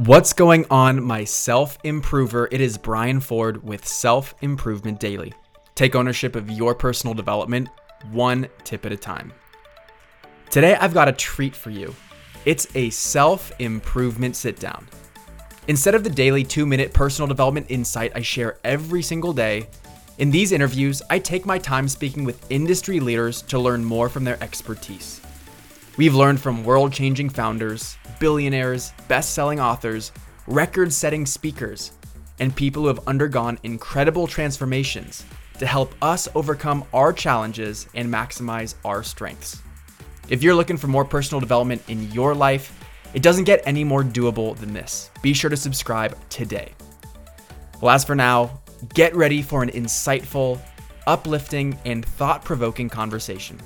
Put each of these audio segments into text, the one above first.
What's going on, my self improver? It is Brian Ford with Self Improvement Daily. Take ownership of your personal development one tip at a time. Today, I've got a treat for you. It's a self improvement sit down. Instead of the daily two minute personal development insight I share every single day, in these interviews, I take my time speaking with industry leaders to learn more from their expertise. We've learned from world changing founders, billionaires, best selling authors, record setting speakers, and people who have undergone incredible transformations to help us overcome our challenges and maximize our strengths. If you're looking for more personal development in your life, it doesn't get any more doable than this. Be sure to subscribe today. Well, as for now, get ready for an insightful, uplifting, and thought provoking conversation.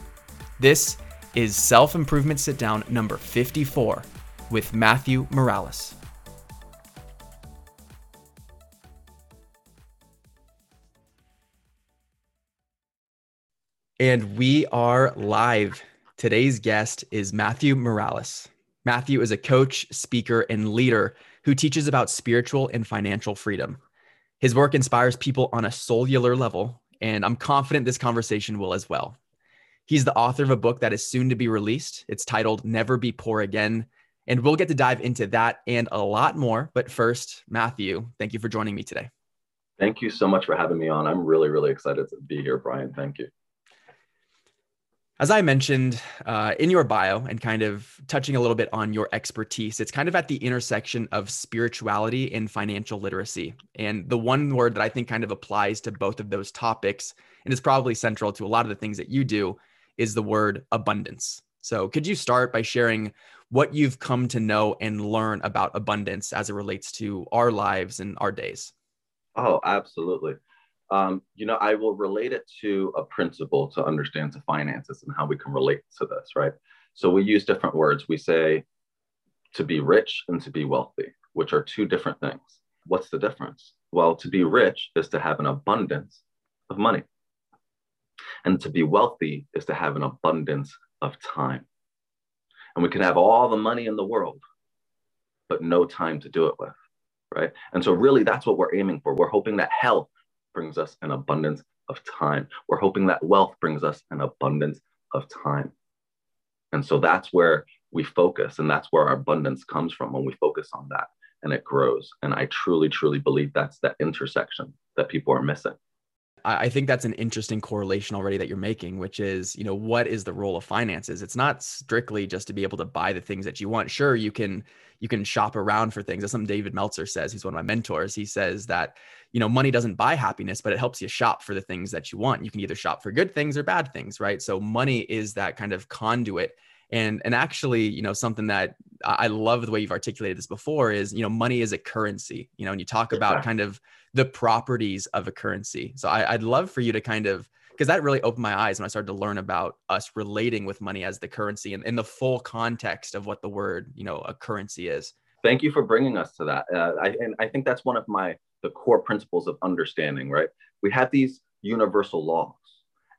This is Self Improvement Sit Down number 54 with Matthew Morales. And we are live. Today's guest is Matthew Morales. Matthew is a coach, speaker, and leader who teaches about spiritual and financial freedom. His work inspires people on a cellular level, and I'm confident this conversation will as well. He's the author of a book that is soon to be released. It's titled Never Be Poor Again. And we'll get to dive into that and a lot more. But first, Matthew, thank you for joining me today. Thank you so much for having me on. I'm really, really excited to be here, Brian. Thank you. As I mentioned uh, in your bio and kind of touching a little bit on your expertise, it's kind of at the intersection of spirituality and financial literacy. And the one word that I think kind of applies to both of those topics and is probably central to a lot of the things that you do is the word abundance. So, could you start by sharing what you've come to know and learn about abundance as it relates to our lives and our days? Oh, absolutely. Um, you know, I will relate it to a principle to understand to finances and how we can relate to this, right? So, we use different words. We say to be rich and to be wealthy, which are two different things. What's the difference? Well, to be rich is to have an abundance of money. And to be wealthy is to have an abundance of time. And we can have all the money in the world, but no time to do it with, right? And so, really, that's what we're aiming for. We're hoping that health brings us an abundance of time. We're hoping that wealth brings us an abundance of time. And so, that's where we focus, and that's where our abundance comes from when we focus on that and it grows. And I truly, truly believe that's that intersection that people are missing. I think that's an interesting correlation already that you're making, which is, you know, what is the role of finances? It's not strictly just to be able to buy the things that you want. Sure, you can you can shop around for things. That's something David Meltzer says. He's one of my mentors. He says that, you know, money doesn't buy happiness, but it helps you shop for the things that you want. You can either shop for good things or bad things, right? So money is that kind of conduit and and actually you know something that i love the way you've articulated this before is you know money is a currency you know and you talk about kind of the properties of a currency. So I, i'd love for you to kind of because that really opened my eyes when i started to learn about us relating with money as the currency and in the full context of what the word you know a currency is. Thank you for bringing us to that. Uh, I, and i think that's one of my the core principles of understanding right? We have these universal laws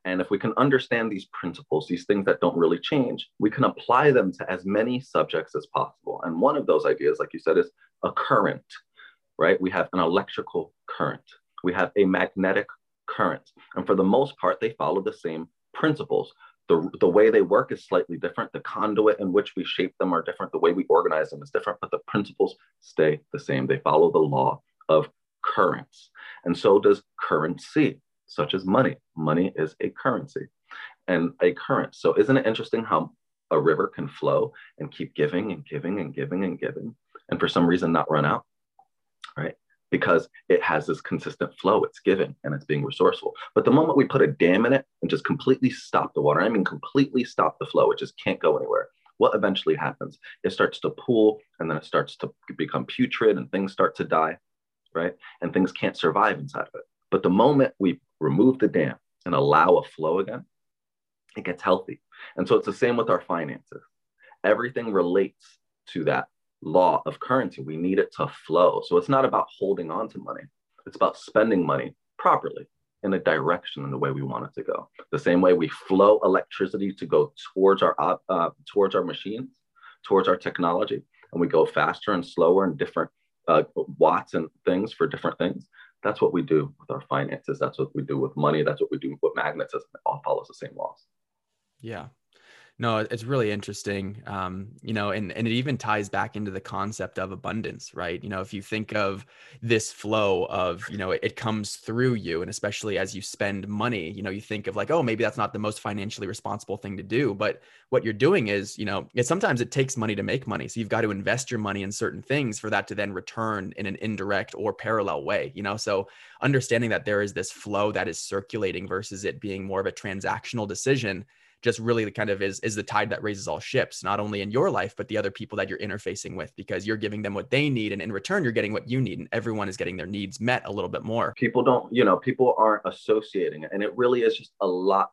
and if we can understand these principles, these things that don't really change, we can apply them to as many subjects as possible. And one of those ideas, like you said, is a current, right? We have an electrical current, we have a magnetic current. And for the most part, they follow the same principles. The, the way they work is slightly different. The conduit in which we shape them are different. The way we organize them is different, but the principles stay the same. They follow the law of currents. And so does currency such as money. Money is a currency and a current. So, isn't it interesting how a river can flow and keep giving and giving and giving and giving, and for some reason not run out, right? Because it has this consistent flow, it's giving and it's being resourceful. But the moment we put a dam in it and just completely stop the water, I mean, completely stop the flow, it just can't go anywhere. What eventually happens? It starts to pool and then it starts to become putrid and things start to die, right? And things can't survive inside of it. But the moment we remove the dam and allow a flow again, it gets healthy. And so it's the same with our finances. Everything relates to that law of currency. We need it to flow. So it's not about holding on to money, it's about spending money properly in a direction in the way we want it to go. The same way we flow electricity to go towards our uh, towards our machines, towards our technology. and we go faster and slower and different uh, watts and things for different things. That's what we do with our finances. That's what we do with money. That's what we do with magnets. It all follows the same laws. Yeah, no, it's really interesting. Um, you know, and, and it even ties back into the concept of abundance, right? You know, if you think of this flow of, you know, it, it, comes through you, and especially as you spend money, you know, you think of like, oh, maybe that's not the most financially responsible thing to do. But what you're doing is, you know, it sometimes it takes money to make money. So you've got to invest your money in certain things for that to then return in an indirect or parallel way, you know. So understanding that there is this flow that is circulating versus it being more of a transactional decision just really the kind of is is the tide that raises all ships not only in your life but the other people that you're interfacing with because you're giving them what they need and in return you're getting what you need and everyone is getting their needs met a little bit more. People don't you know people aren't associating it and it really is just a lot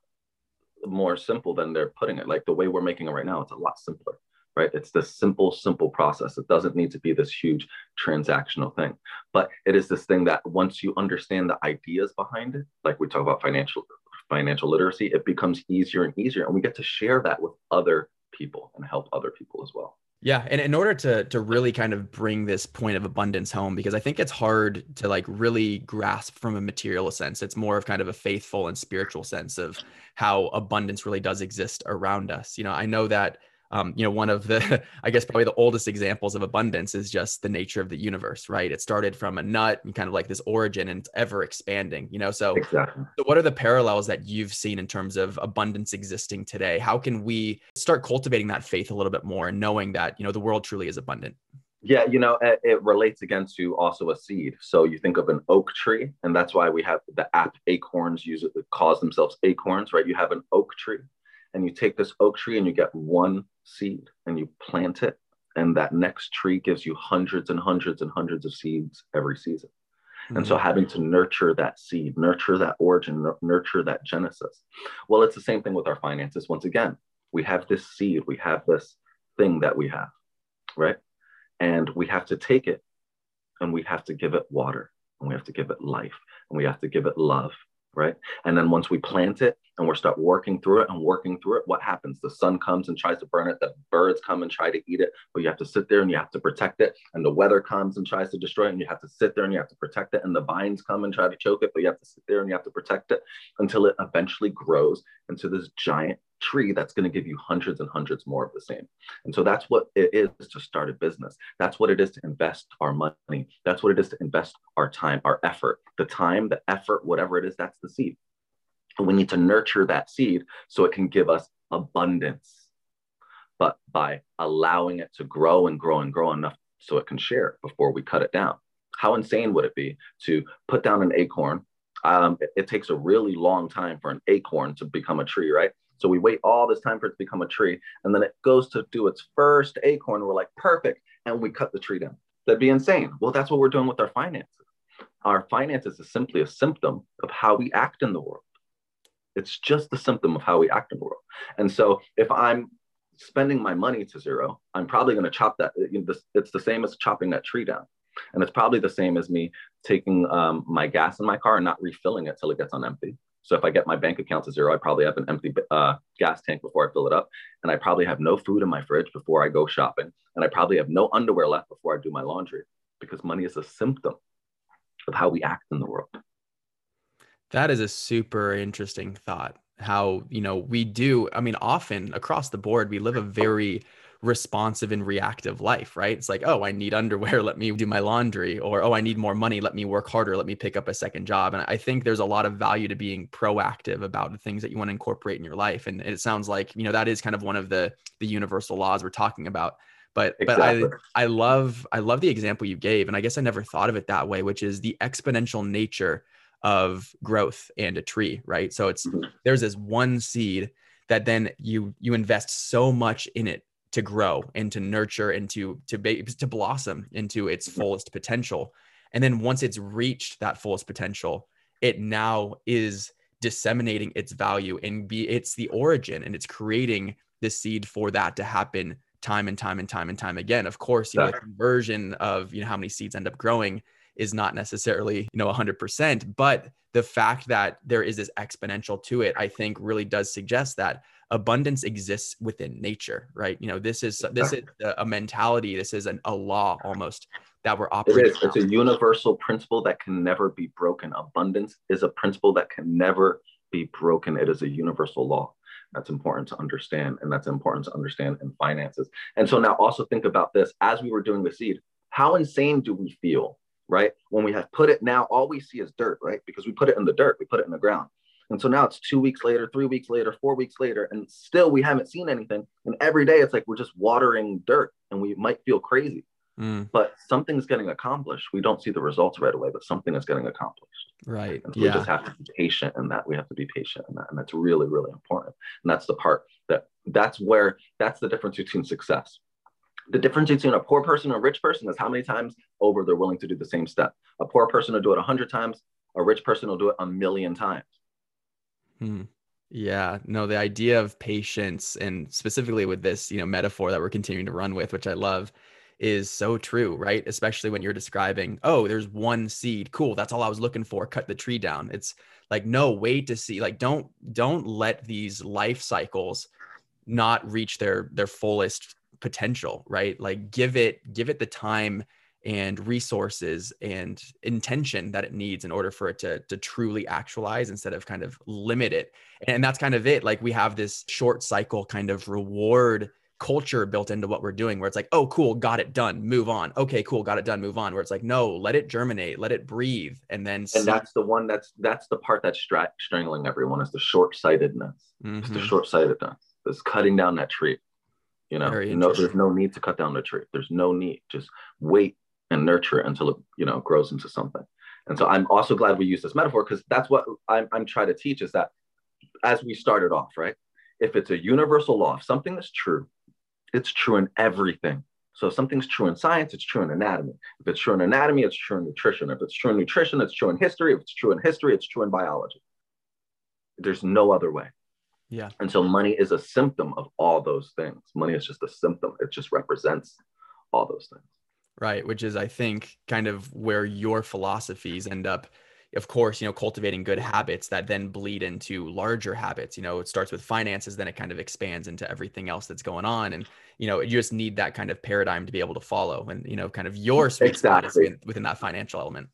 more simple than they're putting it. Like the way we're making it right now it's a lot simpler right? It's this simple simple process. It doesn't need to be this huge transactional thing. But it is this thing that once you understand the ideas behind it like we talk about financial financial literacy, it becomes easier and easier. And we get to share that with other people and help other people as well. Yeah, and in order to to really kind of bring this point of abundance home because I think it's hard to like really grasp from a material sense. It's more of kind of a faithful and spiritual sense of how abundance really does exist around us. You know, I know that um, you know, one of the, I guess, probably the oldest examples of abundance is just the nature of the universe, right? It started from a nut and kind of like this origin and it's ever expanding, you know? So, exactly. so what are the parallels that you've seen in terms of abundance existing today? How can we start cultivating that faith a little bit more and knowing that, you know, the world truly is abundant? Yeah, you know, it, it relates again to also a seed. So you think of an oak tree, and that's why we have the app acorns use it, cause themselves acorns, right? You have an oak tree, and you take this oak tree and you get one seed and you plant it and that next tree gives you hundreds and hundreds and hundreds of seeds every season. And so mm-hmm. having to nurture that seed nurture that origin nurture that genesis. Well it's the same thing with our finances. Once again we have this seed we have this thing that we have right? And we have to take it and we have to give it water and we have to give it life and we have to give it love right? And then once we plant it and we start working through it and working through it, what happens? The sun comes and tries to burn it, the birds come and try to eat it, but you have to sit there and you have to protect it. And the weather comes and tries to destroy it, and you have to sit there and you have to protect it. And the vines come and try to choke it, but you have to sit there and you have to protect it until it eventually grows into this giant tree that's going to give you hundreds and hundreds more of the same. And so that's what it is to start a business. That's what it is to invest our money. That's what it is to invest our time, our effort. The time, the effort, whatever it is, that's the seed. And we need to nurture that seed so it can give us abundance. But by allowing it to grow and grow and grow enough so it can share before we cut it down. How insane would it be to put down an acorn? Um, it, it takes a really long time for an acorn to become a tree, right? So we wait all this time for it to become a tree, and then it goes to do its first acorn. We're like, perfect, and we cut the tree down. That'd be insane. Well, that's what we're doing with our finances. Our finances is simply a symptom of how we act in the world. It's just the symptom of how we act in the world. And so if I'm spending my money to zero, I'm probably going to chop that. It's the same as chopping that tree down. And it's probably the same as me taking um, my gas in my car and not refilling it till it gets on empty. So if I get my bank account to zero, I probably have an empty uh, gas tank before I fill it up. And I probably have no food in my fridge before I go shopping. And I probably have no underwear left before I do my laundry because money is a symptom of how we act in the world. That is a super interesting thought. How, you know, we do, I mean, often across the board, we live a very responsive and reactive life, right? It's like, oh, I need underwear, let me do my laundry, or oh, I need more money, let me work harder, let me pick up a second job. And I think there's a lot of value to being proactive about the things that you want to incorporate in your life. And it sounds like, you know, that is kind of one of the the universal laws we're talking about. But exactly. but I I love I love the example you gave. And I guess I never thought of it that way, which is the exponential nature of growth and a tree, right? So it's mm-hmm. there's this one seed that then you you invest so much in it to grow and to nurture and to to be, to blossom into its mm-hmm. fullest potential. And then once it's reached that fullest potential it now is disseminating its value and be it's the origin and it's creating the seed for that to happen time and time and time and time again. Of course you know the conversion of you know how many seeds end up growing is not necessarily you know 100% but the fact that there is this exponential to it i think really does suggest that abundance exists within nature, right? You know, this is this is a mentality, this is an, a law almost that we're operating. It is. It's a universal principle that can never be broken. Abundance is a principle that can never be broken. It is a universal law. That's important to understand, and that's important to understand in finances. And so now also think about this as we were doing the seed. How insane do we feel, right? When we have put it now, all we see is dirt, right? Because we put it in the dirt, we put it in the ground. And so now it's two weeks later, three weeks later, four weeks later, and still we haven't seen anything. And every day it's like we're just watering dirt and we might feel crazy. Mm. But something's getting accomplished. We don't see the results right away, but something is getting accomplished. Right. And so yeah. We just have to be patient in that. We have to be patient in that. And that's really, really important. And that's the part that that's where that's the difference between success. The difference between a poor person and a rich person is how many times over they're willing to do the same step. A poor person will do it a hundred times. A rich person will do it a million times. Hmm. Yeah, no, the idea of patience and specifically with this, you know, metaphor that we're continuing to run with, which I love, is so true, right? Especially when you're describing, oh, there's one seed. Cool, that's all I was looking for. Cut the tree down. It's like no, wait to see. Like don't don't let these life cycles not reach their their fullest potential, right? Like give it give it the time and resources and intention that it needs in order for it to, to truly actualize instead of kind of limit it. And that's kind of it. Like we have this short cycle kind of reward culture built into what we're doing where it's like, oh, cool, got it done, move on. Okay, cool, got it done, move on. Where it's like, no, let it germinate, let it breathe. And then, and that's the one that's that's the part that's stra- strangling everyone is the short sightedness. Mm-hmm. It's the mm-hmm. short sightedness. It's cutting down that tree. You know, no, there's no need to cut down the tree. There's no need. Just wait and nurture it until it you know grows into something. And so i'm also glad we use this metaphor because that's what I'm, I'm trying to teach is that as we started off right? If it's a universal law if something is true it's true in everything. So if something's true in science it's true in anatomy. If it's true in anatomy it's true in nutrition. If it's true in nutrition it's true in history. If it's true in history it's true in biology. There's no other way. Yeah. And so money is a symptom of all those things. Money is just a symptom. It just represents all those things right? Which is i think kind of where your philosophies end up of course you know cultivating good habits that then bleed into larger habits. You know it starts with finances then it kind of expands into everything else that's going on. And you know you just need that kind of paradigm to be able to follow. And you know kind of your sweet exactly. within that financial element.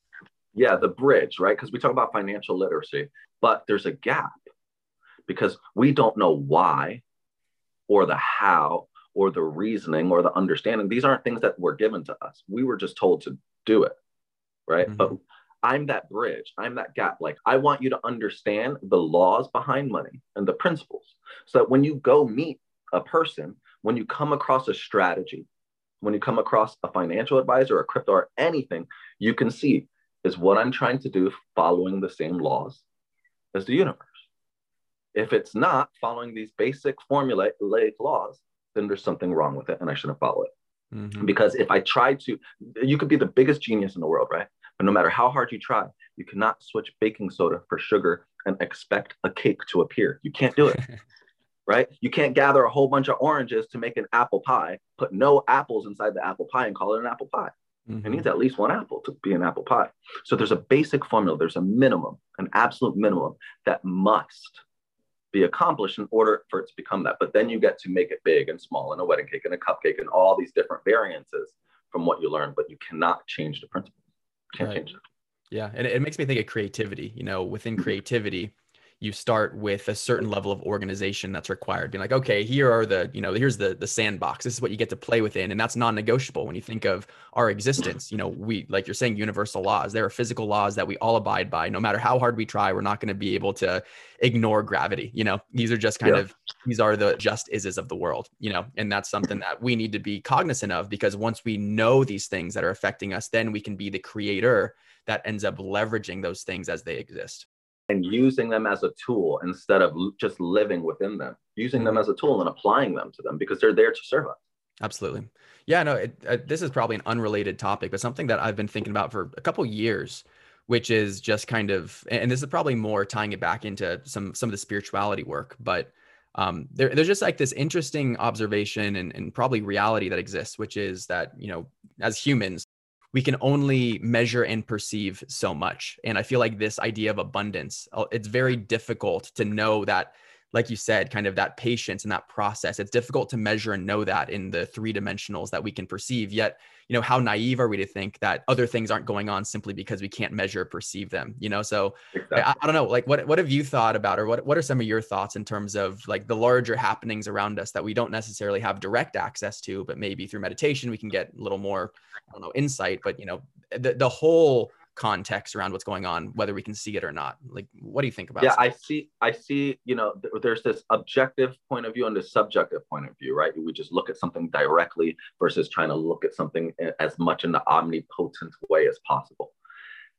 Yeah the bridge right? Because we talk about financial literacy but there's a gap because we don't know why or the how or the reasoning or the understanding. These aren't things that were given to us. We were just told to do it. Right. Mm-hmm. But I'm that bridge. I'm that gap. Like, I want you to understand the laws behind money and the principles so that when you go meet a person, when you come across a strategy, when you come across a financial advisor or a crypto or anything, you can see is what I'm trying to do following the same laws as the universe. If it's not following these basic formulaic laws, then there's something wrong with it and I shouldn't follow it. Mm-hmm. Because if I try to, you could be the biggest genius in the world, right? But no matter how hard you try, you cannot switch baking soda for sugar and expect a cake to appear. You can't do it. right? You can't gather a whole bunch of oranges to make an apple pie, put no apples inside the apple pie and call it an apple pie. Mm-hmm. It needs at least one apple to be an apple pie. So there's a basic formula, there's a minimum, an absolute minimum that must be accomplished in order for it to become that. But then you get to make it big and small and a wedding cake and a cupcake and all these different variances from what you learn, but you cannot change the principle. Can't right. change it. Yeah. And it makes me think of creativity. You know, within mm-hmm. creativity, you start with a certain level of organization that's required. Being like okay here are the you know here's the the sandbox. This is what you get to play within and that's non-negotiable when you think of our existence. You know we like you're saying universal laws. There are physical laws that we all abide by. No matter how hard we try we're not going to be able to ignore gravity you know? These are just kind yeah. of these are the just ises of the world you know? And that's something that we need to be cognizant of because once we know these things that are affecting us then we can be the creator that ends up leveraging those things as they exist and using them as a tool instead of just living within them, using mm-hmm. them as a tool and applying them to them because they're there to serve us. Absolutely. Yeah, no, it, uh, this is probably an unrelated topic, but something that I've been thinking about for a couple years, which is just kind of, and this is probably more tying it back into some some of the spirituality work, but um, there, there's just like this interesting observation and, and probably reality that exists, which is that you know, as humans, we can only measure and perceive so much. And I feel like this idea of abundance, uh, it's very difficult to know that like you said, kind of that patience and that process. It's difficult to measure and know that in the three dimensionals that we can perceive. Yet, you know, how naive are we to think that other things aren't going on simply because we can't measure or perceive them? You know, so exactly. I, I, don't know, like what what have you thought about, or what what are some of your thoughts in terms of like the larger happenings around us that we don't necessarily have direct access to, but maybe through meditation we can get a little more, I don't know, insight. But you know, the the whole context around what's going on whether we can see it or not. Like what do you think about yeah i see i see you know th- there's this objective point of view and this subjective point of view right? We just look at something directly versus trying to look at something as much in the omnipotent way as possible.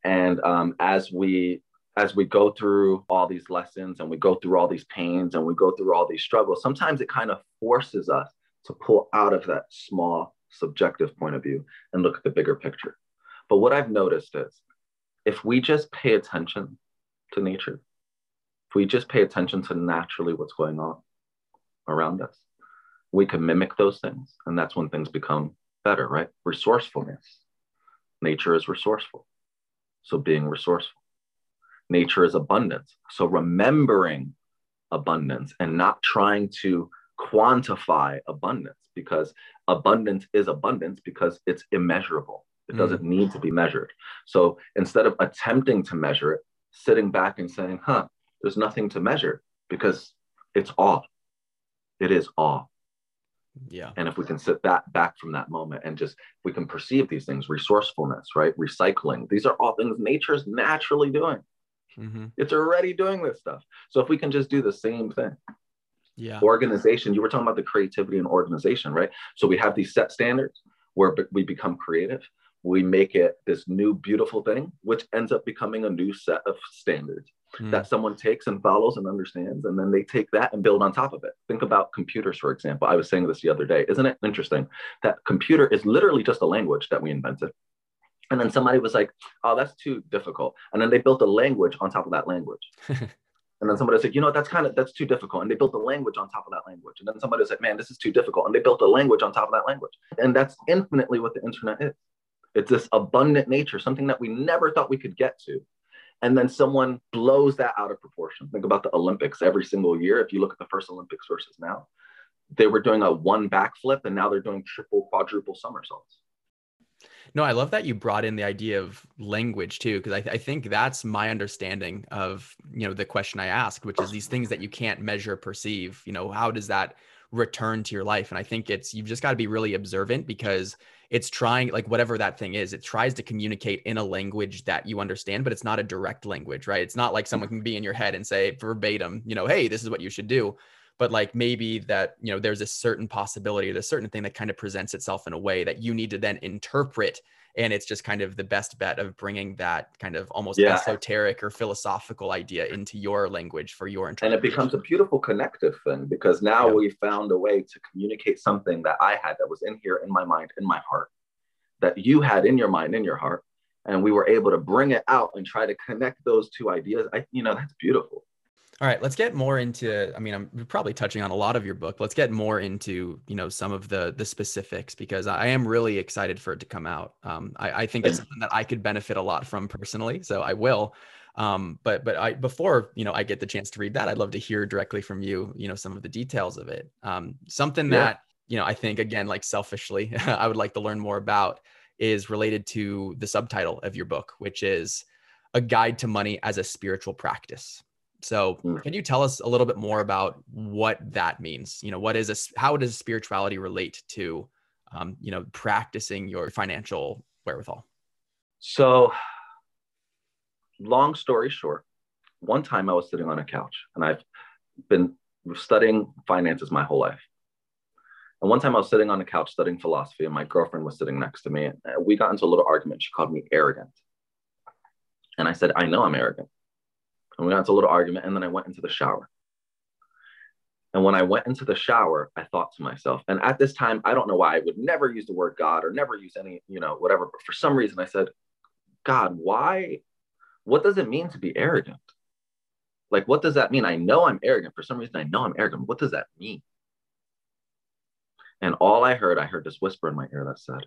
And um, as we as we go through all these lessons and we go through all these pains and we go through all these struggles sometimes it kind of forces us to pull out of that small subjective point of view and look at the bigger picture. But what I've noticed is if we just pay attention to nature, if we just pay attention to naturally what's going on around us, we can mimic those things. And that's when things become better, right? Resourcefulness. Nature is resourceful. So being resourceful. Nature is abundance. So remembering abundance and not trying to quantify abundance because abundance is abundance because it's immeasurable. It mm. doesn't need to be measured. So instead of attempting to measure it, sitting back and saying, huh, there's nothing to measure because it's awe. It is awe. Yeah. And if we can sit that back from that moment and just we can perceive these things, resourcefulness, right? Recycling. These are all things nature's naturally doing. Mm-hmm. It's already doing this stuff. So if we can just do the same thing. Yeah. Organization, you were talking about the creativity and organization, right? So we have these set standards where we become creative we make it this new beautiful thing, which ends up becoming a new set of standards mm. that someone takes and follows and understands. And then they take that and build on top of it. Think about computers, for example. I was saying this the other day. Isn't it interesting that computer is literally just a language that we invented? And then somebody was like, oh, that's too difficult. And then they built a language on top of that language. And then somebody said, you know, that's kind of that's too difficult. And they built a language on top of that language. And then somebody said, man, this is too difficult. And they built a language on top of that language. And that's infinitely what the internet is. It's this abundant nature, something that we never thought we could get to. And then someone blows that out of proportion. Think about the Olympics every single year. If you look at the first Olympics versus now, they were doing a one backflip and now they're doing triple, quadruple somersaults. No, I love that you brought in the idea of language too, because I, th- I, think that's my understanding of you know the question I asked, which is these things that you can't measure, perceive. You know, how does that return to your life? And I think it's you've just got to be really observant because it's trying like whatever that thing is it tries to communicate in a language that you understand but it's not a direct language right? It's not like someone can be in your head and say verbatim you know hey this is what you should do. But like maybe that you know there's a certain possibility there's a certain thing that kind of presents itself in a way that you need to then interpret and it's just kind of the best bet of bringing that kind of almost yeah. esoteric or philosophical idea into your language for your. And it becomes a beautiful connective thing because now yeah. we found a way to communicate something that I had that was in here in my mind, in my heart, that you had in your mind, in your heart, and we were able to bring it out and try to connect those two ideas. I, you know, that's beautiful. All right, let's get more into. I mean, I'm probably touching on a lot of your book. Let's get more into you know some of the the specifics because I am really excited for it to come out. Um, I, I think it's something that I could benefit a lot from personally, so I will. Um, but but I before you know I get the chance to read that, I'd love to hear directly from you. You know some of the details of it. Um, something yeah. that you know I think again like selfishly I would like to learn more about is related to the subtitle of your book, which is a guide to money as a spiritual practice. So, mm. can you tell us a little bit more about what that means? You know, what is a how does spirituality relate to, um, you know, practicing your financial wherewithal? So, long story short, one time I was sitting on a couch, and I've been studying finances my whole life. And one time I was sitting on a couch studying philosophy, and my girlfriend was sitting next to me, and we got into a little argument. She called me arrogant, and I said, "I know I'm arrogant." And we got into a little argument and then i went into the shower. And when i went into the shower i thought to myself and at this time i don't know why i would never use the word god or never use any you know whatever but for some reason i said god why what does it mean to be arrogant? Like what does that mean? I know i'm arrogant. For some reason i know i'm arrogant what does that mean? And all i heard i heard this whisper in my ear that said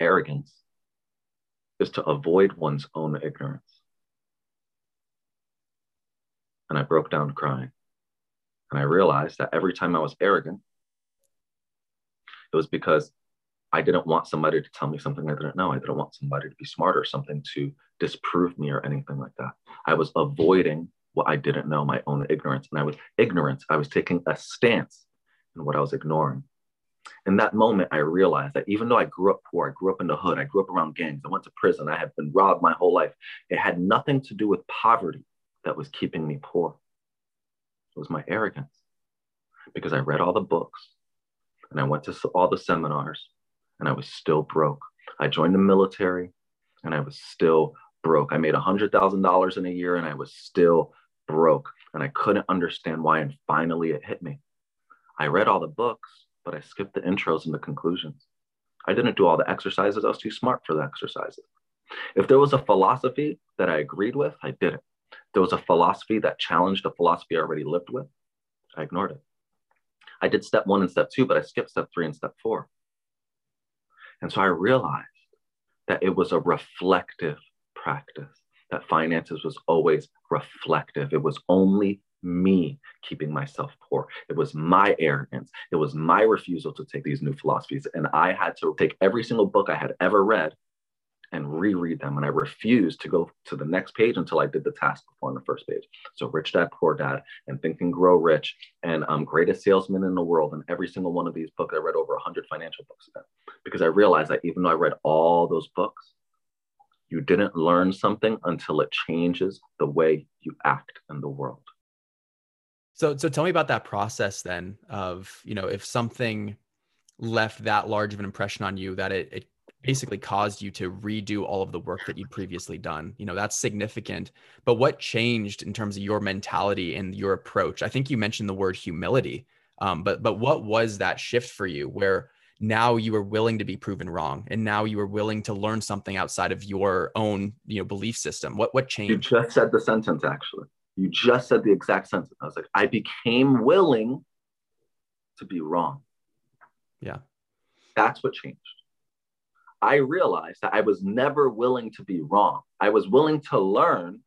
arrogance is to avoid one's own ignorance and I broke down crying. And I realized that every time I was arrogant, it was because I didn't want somebody to tell me something I didn't know. I didn't want somebody to be smart or something to disprove me or anything like that. I was avoiding what I didn't know, my own ignorance. And I was ignorance. I was taking a stance in what I was ignoring. In that moment, I realized that even though I grew up poor, I grew up in the hood, I grew up around gangs, I went to prison, I have been robbed my whole life. It had nothing to do with poverty that was keeping me poor. It was my arrogance because I read all the books and I went to all the seminars and I was still broke. I joined the military and I was still broke. I made $100,000 in a year and I was still broke. And I couldn't understand why. And finally, it hit me. I read all the books, but I skipped the intros and the conclusions. I didn't do all the exercises. I was too smart for the exercises. If there was a philosophy that I agreed with, I did it. There was a philosophy that challenged a philosophy I already lived with, I ignored it. I did step one and step two, but I skipped step three and step four. And so I realized that it was a reflective practice, that finances was always reflective. It was only me keeping myself poor. It was my arrogance. It was my refusal to take these new philosophies. And I had to take every single book I had ever read and reread them. And I refused to go to the next page until I did the task before on the first page. So Rich Dad, Poor Dad, and Think and Grow Rich, and um, Greatest Salesman in the World. And every single one of these books, I read over 100 financial books again because I realized that even though I read all those books, you didn't learn something until it changes the way you act in the world. So, so tell me about that process then of, you know, if something left that large of an impression on you that it, it basically caused you to redo all of the work that you'd previously done. You know, that's significant. But what changed in terms of your mentality and your approach? I think you mentioned the word humility. Um, but but what was that shift for you where now you were willing to be proven wrong and now you were willing to learn something outside of your own you know belief system what what changed you just said the sentence actually you just said the exact sentence i was like i became willing to be wrong yeah that's what changed I realized that I was never willing to be wrong. I was willing to learn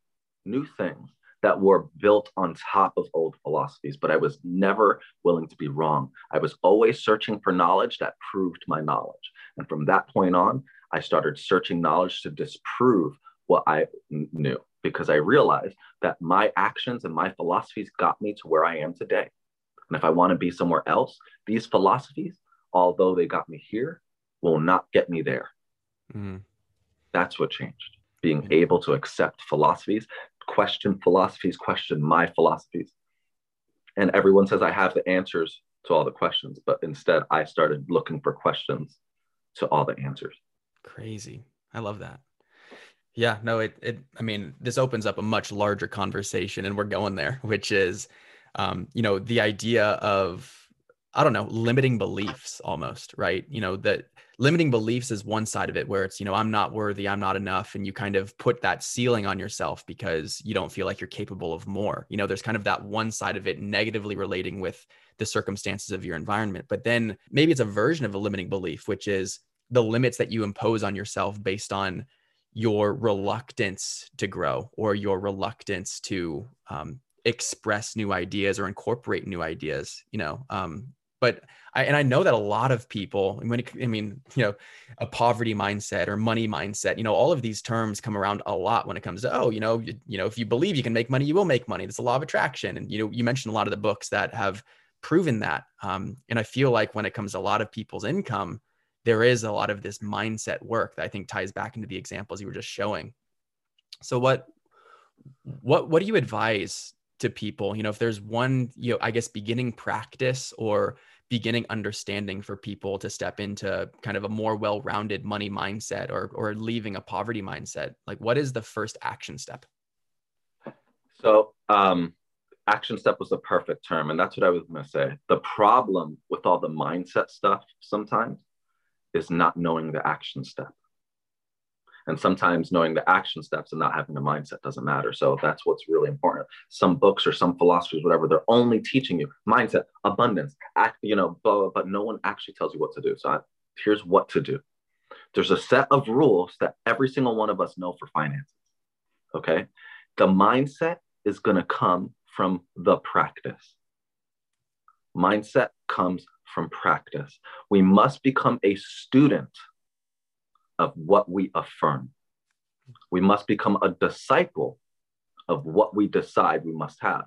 new things that were built on top of old philosophies, but I was never willing to be wrong. I was always searching for knowledge that proved my knowledge. And from that point on, I started searching knowledge to disprove what I knew because I realized that my actions and my philosophies got me to where I am today. And if I want to be somewhere else, these philosophies, although they got me here, will not get me there. Mm-hmm. That's what changed. Being yeah. able to accept philosophies, question philosophies, question my philosophies. And everyone says I have the answers to all the questions, but instead I started looking for questions to all the answers. Crazy. I love that. Yeah, no, it, it, I mean, this opens up a much larger conversation and we're going there, which is, um, you know, the idea of, I don't know, limiting beliefs almost, right? You know, that limiting beliefs is one side of it where it's, you know, I'm not worthy, I'm not enough. And you kind of put that ceiling on yourself because you don't feel like you're capable of more. You know, there's kind of that one side of it negatively relating with the circumstances of your environment. But then maybe it's a version of a limiting belief, which is the limits that you impose on yourself based on your reluctance to grow or your reluctance to um, express new ideas or incorporate new ideas you know um, but I, and I know that a lot of people, when it, I mean, you know, a poverty mindset or money mindset, you know, all of these terms come around a lot when it comes to, oh, you know, you, you know, if you believe you can make money, you will make money. That's a law of attraction. And, you know, you mentioned a lot of the books that have proven that. Um, and I feel like when it comes to a lot of people's income, there is a lot of this mindset work that I think ties back into the examples you were just showing. So what, what, what do you advise to people you know if there's one you know i guess beginning practice or beginning understanding for people to step into kind of a more well-rounded money mindset or or leaving a poverty mindset like what is the first action step? So um action step was the perfect term and that's what i was going to say. The problem with all the mindset stuff sometimes is not knowing the action step and sometimes knowing the action steps and not having the mindset doesn't matter. So that's what's really important. Some books or some philosophies, whatever, they're only teaching you mindset, abundance, act, you know, blah, blah, but no one actually tells you what to do. So I, here's what to do. There's a set of rules that every single one of us know for finances. Okay. The mindset is going to come from the practice. Mindset comes from practice. We must become a student of what we affirm. We must become a disciple of what we decide we must have.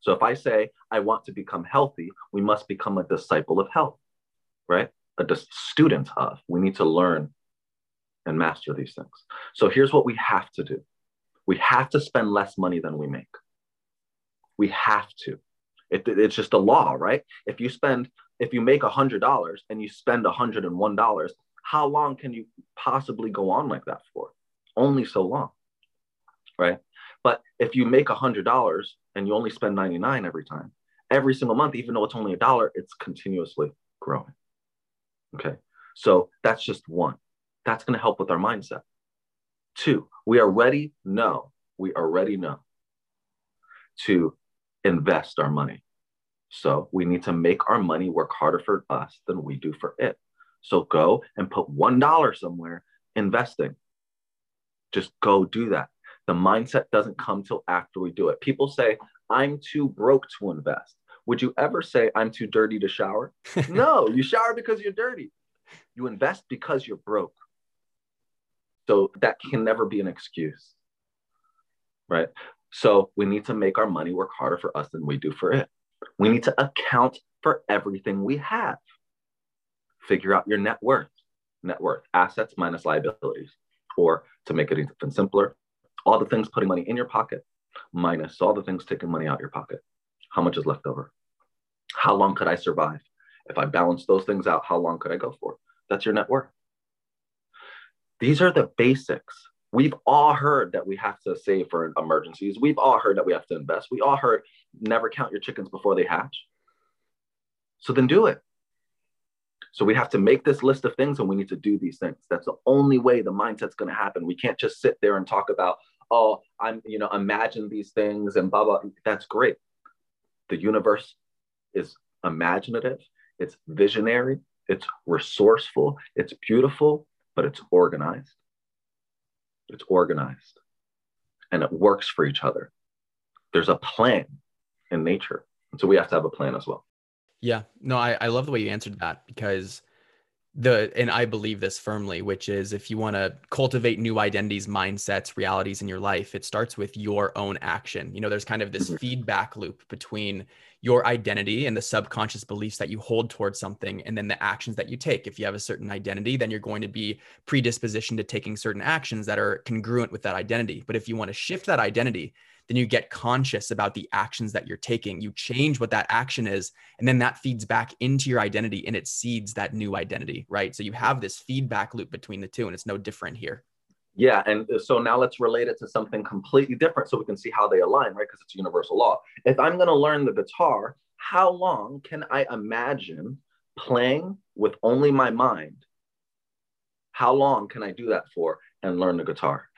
So if I say, I want to become healthy, we must become a disciple of health, right? A dis- student of. We need to learn and master these things. So here's what we have to do we have to spend less money than we make. We have to. It, it's just a law, right? If you spend, if you make $100 and you spend $101, how long can you possibly go on like that for? Only so long, right? But if you make a $100 and you only spend 99 every time, every single month, even though it's only a dollar, it's continuously growing. Okay. So that's just one. That's going to help with our mindset. Two, we already know, we already know to invest our money. So we need to make our money work harder for us than we do for it. So go and put $1 somewhere investing. Just go do that. The mindset doesn't come till after we do it. People say, I'm too broke to invest. Would you ever say, I'm too dirty to shower? no, you shower because you're dirty. You invest because you're broke. So that can never be an excuse. Right. So we need to make our money work harder for us than we do for it. We need to account for everything we have. Figure out your net worth, net worth, assets minus liabilities. Or to make it even simpler, all the things putting money in your pocket minus all the things taking money out your pocket. How much is left over? How long could I survive? If I balance those things out, how long could I go for? That's your net worth. These are the basics. We've all heard that we have to save for emergencies. We've all heard that we have to invest. We all heard never count your chickens before they hatch. So then do it. So we have to make this list of things and we need to do these things. That's the only way the mindset's going to happen. We can't just sit there and talk about, oh, I'm, you know, imagine these things and blah, blah. That's great. The universe is imaginative, it's visionary, it's resourceful, it's beautiful, but it's organized. It's organized and it works for each other. There's a plan in nature. And so we have to have a plan as well. Yeah. No, I, I love the way you answered that because the and I believe this firmly, which is if you want to cultivate new identities, mindsets, realities in your life, it starts with your own action. You know, there's kind of this mm-hmm. feedback loop between your identity and the subconscious beliefs that you hold towards something and then the actions that you take. If you have a certain identity, then you're going to be predispositioned to taking certain actions that are congruent with that identity. But if you want to shift that identity, then you get conscious about the actions that you're taking. You change what that action is, and then that feeds back into your identity and it seeds that new identity, right? So you have this feedback loop between the two, and it's no different here. Yeah, and uh, so now let's relate it to something completely different so we can see how they align, right? Because it's a universal law. If I'm going to learn the guitar, how long can I imagine playing with only my mind? How long can I do that for and learn the guitar?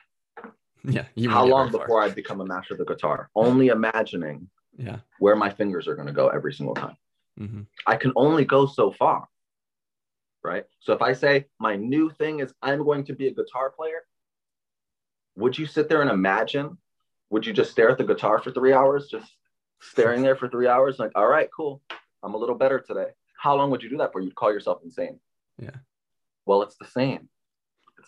Yeah. How long before I become a master of the guitar? Only imagining yeah. where my fingers are going to go every single time. Mm-hmm. I can only go so far. Right. So if I say my new thing is I'm going to be a guitar player, would you sit there and imagine? Would you just stare at the guitar for three hours, just staring there for three hours? Like, all right, cool. I'm a little better today. How long would you do that for? You'd call yourself insane. Yeah. Well, it's the same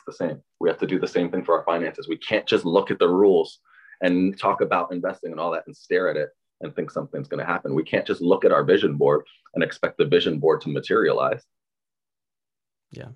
the same. We have to do the same thing for our finances. We can't just look at the rules and talk about investing and all that and stare at it and think something's going to happen. We can't just look at our vision board and expect the vision board to materialize. Yeah.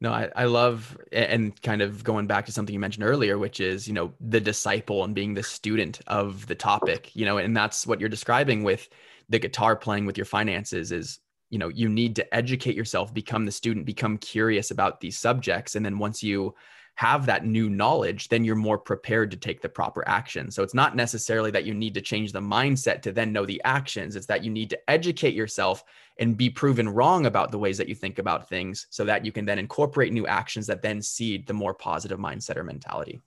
No, I, I love and kind of going back to something you mentioned earlier, which is, you know, the disciple and being the student of the topic, you know, and that's what you're describing with the guitar playing with your finances is you know you need to educate yourself become the student become curious about these subjects. And then once you have that new knowledge then you're more prepared to take the proper action. So it's not necessarily that you need to change the mindset to then know the actions. It's that you need to educate yourself and be proven wrong about the ways that you think about things so that you can then incorporate new actions that then seed the more positive mindset or mentality.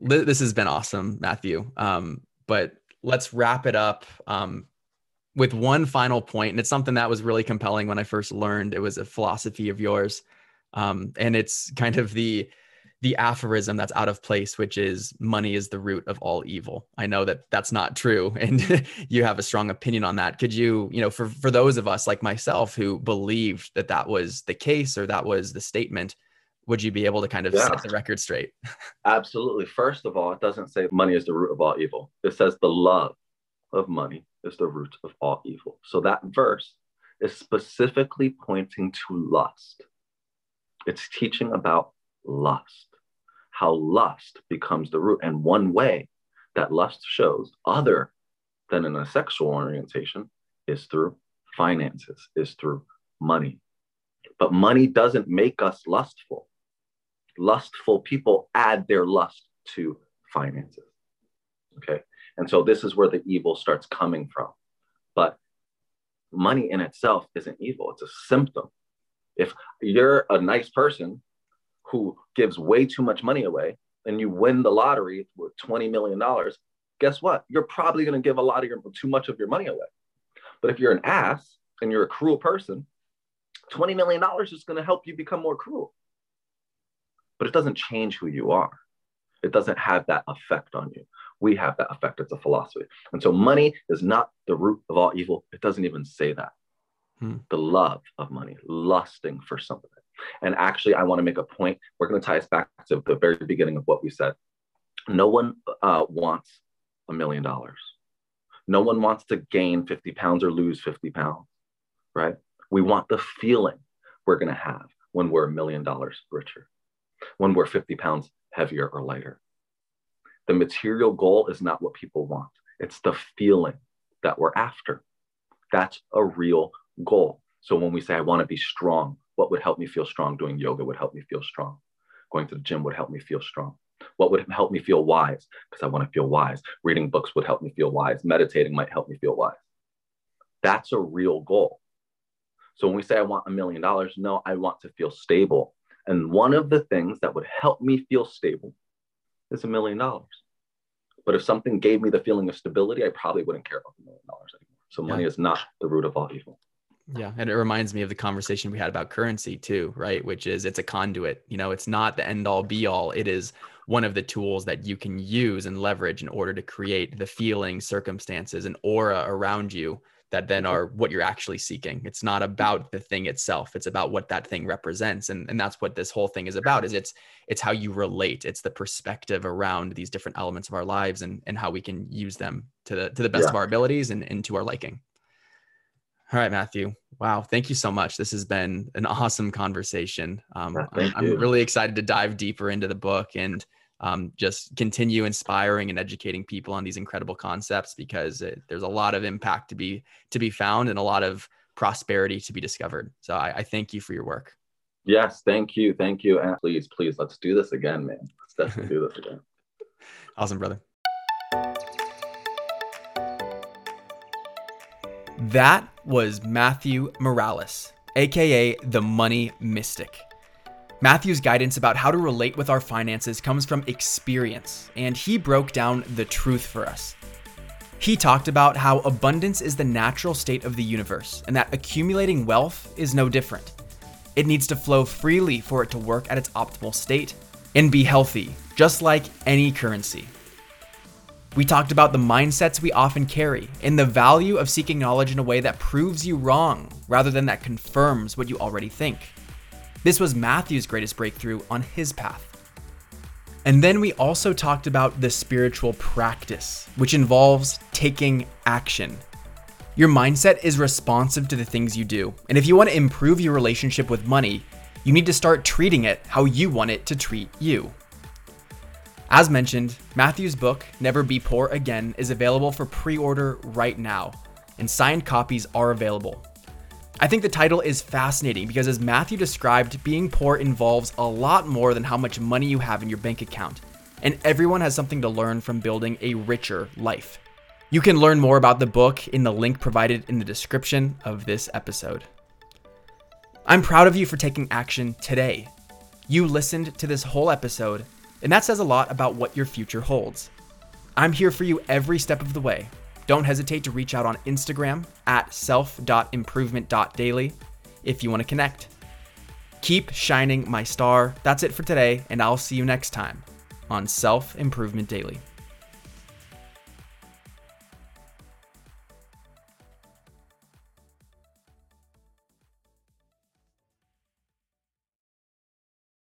This has been awesome matthew. Um, but let's wrap it up. Um, with one final point, and it's something that was really compelling when I first learned. It was a philosophy of yours, um, and it's kind of the the aphorism that's out of place, which is money is the root of all evil. I know that that's not true, and you have a strong opinion on that. Could you, you know, for for those of us like myself who believed that that was the case or that was the statement, would you be able to kind of yeah. set the record straight? Absolutely. First of all, it doesn't say money is the root of all evil. It says the love of money is the root of all evil. So that verse is specifically pointing to lust. It's teaching about lust, how lust becomes the root. And one way that lust shows, other than in a sexual orientation, is through finances, is through money. But money doesn't make us lustful. Lustful people add their lust to finances. Okay. And so this is where the evil starts coming from. But money in itself isn't evil, it's a symptom. If you're a nice person who gives way too much money away and you win the lottery with $20 million, guess what? You're probably going to give a lot of your too much of your money away. But if you're an ass and you're a cruel person, $20 million is going to help you become more cruel. But it doesn't change who you are. It doesn't have that effect on you. We have that effect. It's a philosophy. And so money is not the root of all evil. It doesn't even say that. Hmm. The love of money, lusting for something. And actually, I want to make a point. We're going to tie us back to the very beginning of what we said. No one uh, wants a million dollars. No one wants to gain 50 pounds or lose 50 pounds, right? We want the feeling we're going to have when we're a million dollars richer, when we're 50 pounds heavier or lighter. The material goal is not what people want, it's the feeling that we're after. That's a real goal. So when we say, I want to be strong, what would help me feel strong? Doing yoga would help me feel strong. Going to the gym would help me feel strong. What would help me feel wise? Because I want to feel wise. Reading books would help me feel wise. Meditating might help me feel wise. That's a real goal. So when we say I want a million dollars, no, I want to feel stable. And one of the things that would help me feel stable is a million dollars. But if something gave me the feeling of stability, I probably wouldn't care about the million dollars anymore. So money yeah. is not the root of all evil. Yeah. And it reminds me of the conversation we had about currency too, right? Which is it's a conduit. You know, it's not the end all be all. It is one of the tools that you can use and leverage in order to create the feeling, circumstances, and aura around you that then are what you're actually seeking. It's not about the thing itself. It's about what that thing represents. And, and that's what this whole thing is about is it's it's how you relate. It's the perspective around these different elements of our lives and, and how we can use them to the to the best yeah. of our abilities and, and to our liking. All right, Matthew. Wow. Thank you so much. This has been an awesome conversation. Um, I'm, I'm, really excited to dive deeper into the book and um, just continue inspiring and educating people on these incredible concepts because it, there's a lot of impact to be to be found and a lot of prosperity to be discovered. So I, I thank you for your work. Yes, thank you, thank you, and please, please, let's do this again, man. Let's definitely do this again. Awesome, brother. That was Matthew Morales, aka the Money Mystic. Matthew's guidance about how to relate with our finances comes from experience, and he broke down the truth for us. He talked about how abundance is the natural state of the universe, and that accumulating wealth is no different. It needs to flow freely for it to work at its optimal state and be healthy, just like any currency. We talked about the mindsets we often carry and the value of seeking knowledge in a way that proves you wrong rather than that confirms what you already think. This was Matthew's greatest breakthrough on his path. And then we also talked about the spiritual practice, which involves taking action. Your mindset is responsive to the things you do. And if you want to improve your relationship with money, you need to start treating it how you want it to treat you. As mentioned, Matthew's book, Never Be Poor Again, is available for pre order right now, and signed copies are available. I think the title is fascinating because, as Matthew described, being poor involves a lot more than how much money you have in your bank account, and everyone has something to learn from building a richer life. You can learn more about the book in the link provided in the description of this episode. I'm proud of you for taking action today. You listened to this whole episode and that says a lot about what your future holds. I'm here for you every step of the way. Don't hesitate to reach out on Instagram at self.improvement.daily if you want to connect. Keep shining my star. That's it for today, and I'll see you next time on Self Improvement Daily.